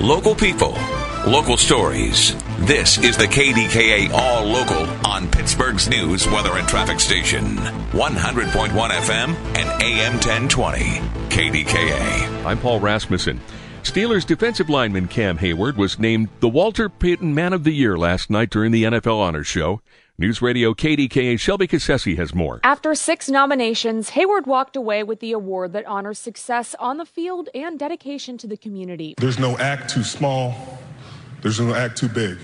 Local people, local stories. This is the KDKA All Local on Pittsburgh's news, weather, and traffic station. 100.1 FM and AM 1020. KDKA. I'm Paul Rasmussen. Steelers defensive lineman Cam Heyward was named the Walter Payton Man of the Year last night during the NFL Honors Show. News Radio KDKA Shelby Cassesse has more. After six nominations, Heyward walked away with the award that honors success on the field and dedication to the community. There's no act too small, there's no act too big.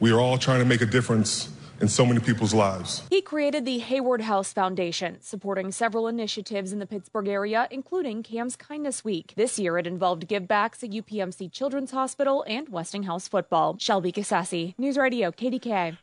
We are all trying to make a difference in so many people's lives. He created the Heyward House Foundation, supporting several initiatives in the Pittsburgh area, including Cam's Kindness Week. This year, it involved givebacks at UPMC Children's Hospital and Westinghouse football. Shelby Cassesse, News Radio, KDK.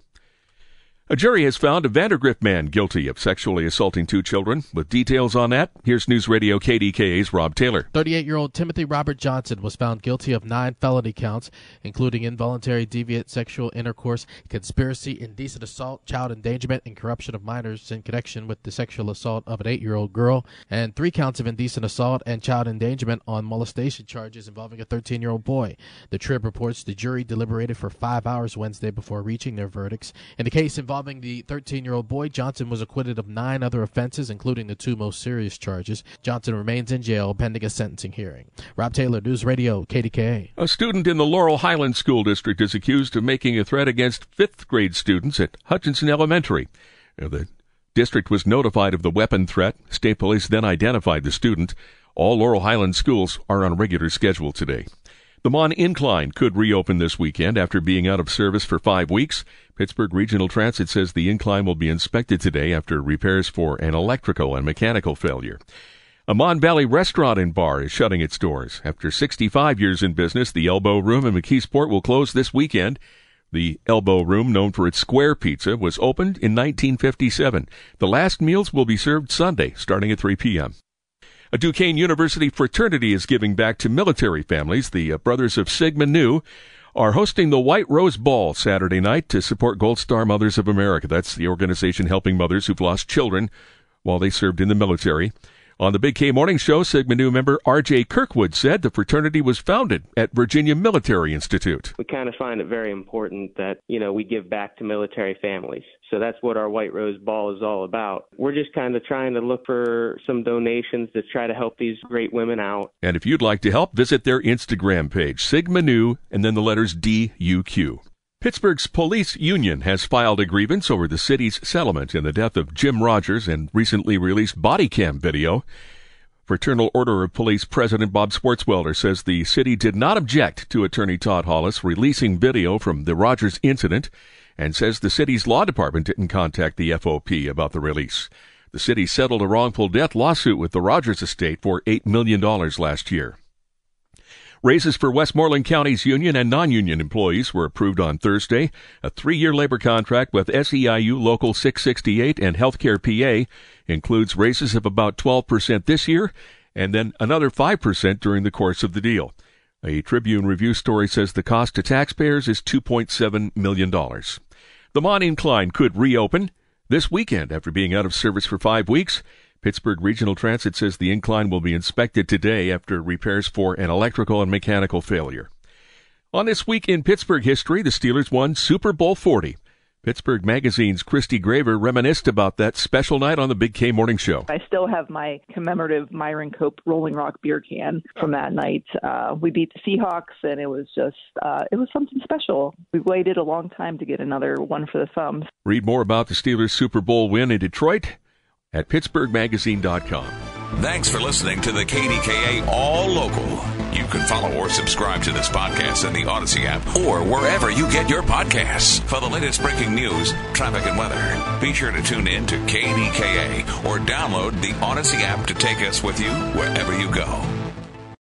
A jury has found a Vandergrift man guilty of sexually assaulting two children. With details on that, here's News Radio KDKA's Rob Taylor. 38 year old Timothy Robert Johnson was found guilty of nine felony counts, including involuntary deviant sexual intercourse, conspiracy, indecent assault, child endangerment, and corruption of minors in connection with the sexual assault of an eight year old girl, and three counts of indecent assault and child endangerment on molestation charges involving a 13 year old boy. The Trib reports the jury deliberated for five hours Wednesday before reaching their verdicts. In the case involving involving the 13 year old boy, Johnson was acquitted of nine other offenses, including the two most serious charges. Johnson remains in jail pending a sentencing hearing. Rob Taylor, News Radio, KDKA. A student in the Laurel Highlands School District is accused of making a threat against fifth grade students at Hutchinson Elementary. The district was notified of the weapon threat. State police then identified the student. All Laurel Highlands schools are on regular schedule today. The Mon Incline could reopen this weekend after being out of service for five weeks. Pittsburgh Regional Transit says the incline will be inspected today after repairs for an electrical and mechanical failure. A Mon Valley restaurant and bar is shutting its doors. After 65 years in business, the Elbow Room in McKeesport will close this weekend. The Elbow Room, known for its square pizza, was opened in 1957. The last meals will be served Sunday, starting at 3 p.m. A Duquesne University fraternity is giving back to military families. The uh, Brothers of Sigma Nu are hosting the White Rose Ball Saturday night to support Gold Star Mothers of America. That's the organization helping mothers who've lost children while they served in the military. On the Big K Morning Show, Sigma Nu member R.J. Kirkwood said the fraternity was founded at Virginia Military Institute. We kind of find it very important that, you know, we give back to military families. So that's what our White Rose Ball is all about. We're just kind of trying to look for some donations to try to help these great women out. And if you'd like to help, visit their Instagram page, Sigma Nu, and then the letters D-U-Q. Pittsburgh's police union has filed a grievance over the city's settlement in the death of Jim Rogers and recently released body cam video. Fraternal Order of Police President Bob Swartzwelder says the city did not object to Attorney Todd Hollis releasing video from the Rogers incident and says the city's law department didn't contact the FOP about the release. The city settled a wrongful death lawsuit with the Rogers estate for $8 million last year. Raises for Westmoreland County's union and non-union employees were approved on Thursday. A three-year labor contract with SEIU Local 668 and Healthcare PA includes raises of about 12% this year and then another 5% during the course of the deal. A Tribune review story says the cost to taxpayers is $2.7 million. The Mon Incline could reopen this weekend after being out of service for five weeks. Pittsburgh Regional Transit says the incline will be inspected today after repairs for an electrical and mechanical failure. On this week in Pittsburgh history, the Steelers won Super Bowl 40. Pittsburgh Magazine's Christy Graver reminisced about that special night on the Big K Morning Show. I still have my commemorative Myron Cope Rolling Rock beer can from that night. Uh, we beat the Seahawks, and it was just uh, it was something special. We waited a long time to get another one for the thumbs. Read more about the Steelers Super Bowl win in Detroit at pittsburghmagazine.com. Thanks for listening to the KDKA All Local. You can follow or subscribe to this podcast in the Audacy app or wherever you get your podcasts. For the latest breaking news, traffic, and weather, be sure to tune in to KDKA or download the Audacy app to take us with you wherever you go.